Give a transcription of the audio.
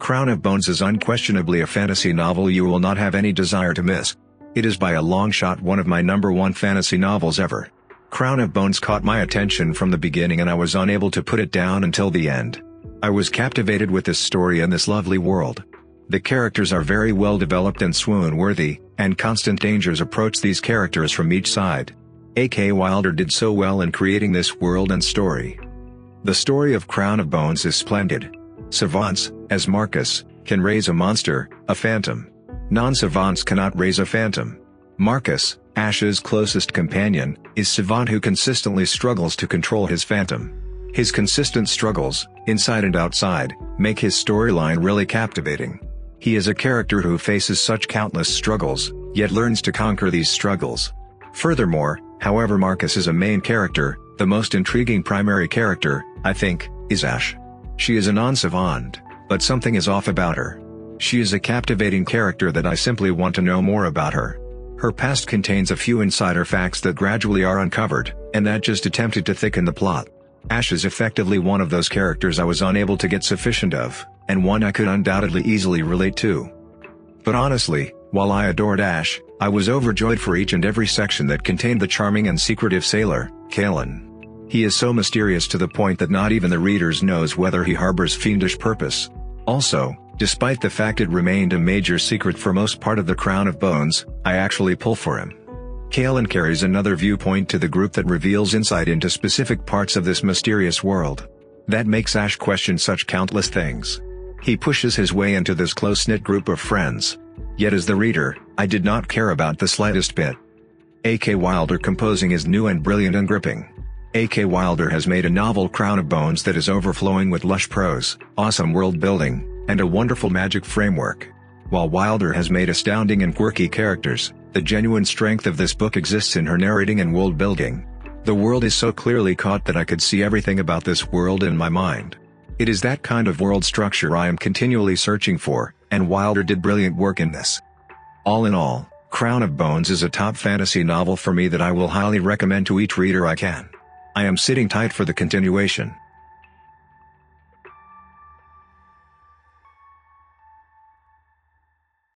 Crown of Bones is unquestionably a fantasy novel you will not have any desire to miss. It is by a long shot one of my number one fantasy novels ever. Crown of Bones caught my attention from the beginning and I was unable to put it down until the end. I was captivated with this story and this lovely world. The characters are very well developed and swoon-worthy, and constant dangers approach these characters from each side. A.K. Wilder did so well in creating this world and story. The story of Crown of Bones is splendid. Savants, as Marcus, can raise a monster, a phantom. Non-savants cannot raise a phantom. Marcus, Ash's closest companion, is savant who consistently struggles to control his phantom. His consistent struggles, inside and outside, make his storyline really captivating. He is a character who faces such countless struggles, yet learns to conquer these struggles. Furthermore, however Marcus is a main character, the most intriguing primary character, I think, is Ash. She is a non-savant, but something is off about her. She is a captivating character that I simply want to know more about her. Her past contains a few insider facts that gradually are uncovered, and that just attempted to thicken the plot. Ash is effectively one of those characters I was unable to get sufficient of, and one I could undoubtedly easily relate to. But honestly, while I adored Ash, I was overjoyed for each and every section that contained the charming and secretive sailor, Kalen. He is so mysterious to the point that not even the readers knows whether he harbors fiendish purpose. Also, despite the fact it remained a major secret for most part of the Crown of Bones, I actually pull for him. Kalen carries another viewpoint to the group that reveals insight into specific parts of this mysterious world. That makes Ash question such countless things. He pushes his way into this close-knit group of friends. Yet as the reader, I did not care about the slightest bit. A.K. Wilder composing is new and brilliant and gripping. A.K. Wilder has made a novel Crown of Bones that is overflowing with lush prose, awesome world building, and a wonderful magic framework. While Wilder has made astounding and quirky characters, the genuine strength of this book exists in her narrating and world building. The world is so clearly caught that I could see everything about this world in my mind. It is that kind of world structure I am continually searching for, and Wilder did brilliant work in this. All in all, Crown of Bones is a top fantasy novel for me that I will highly recommend to each reader I can. I am sitting tight for the continuation.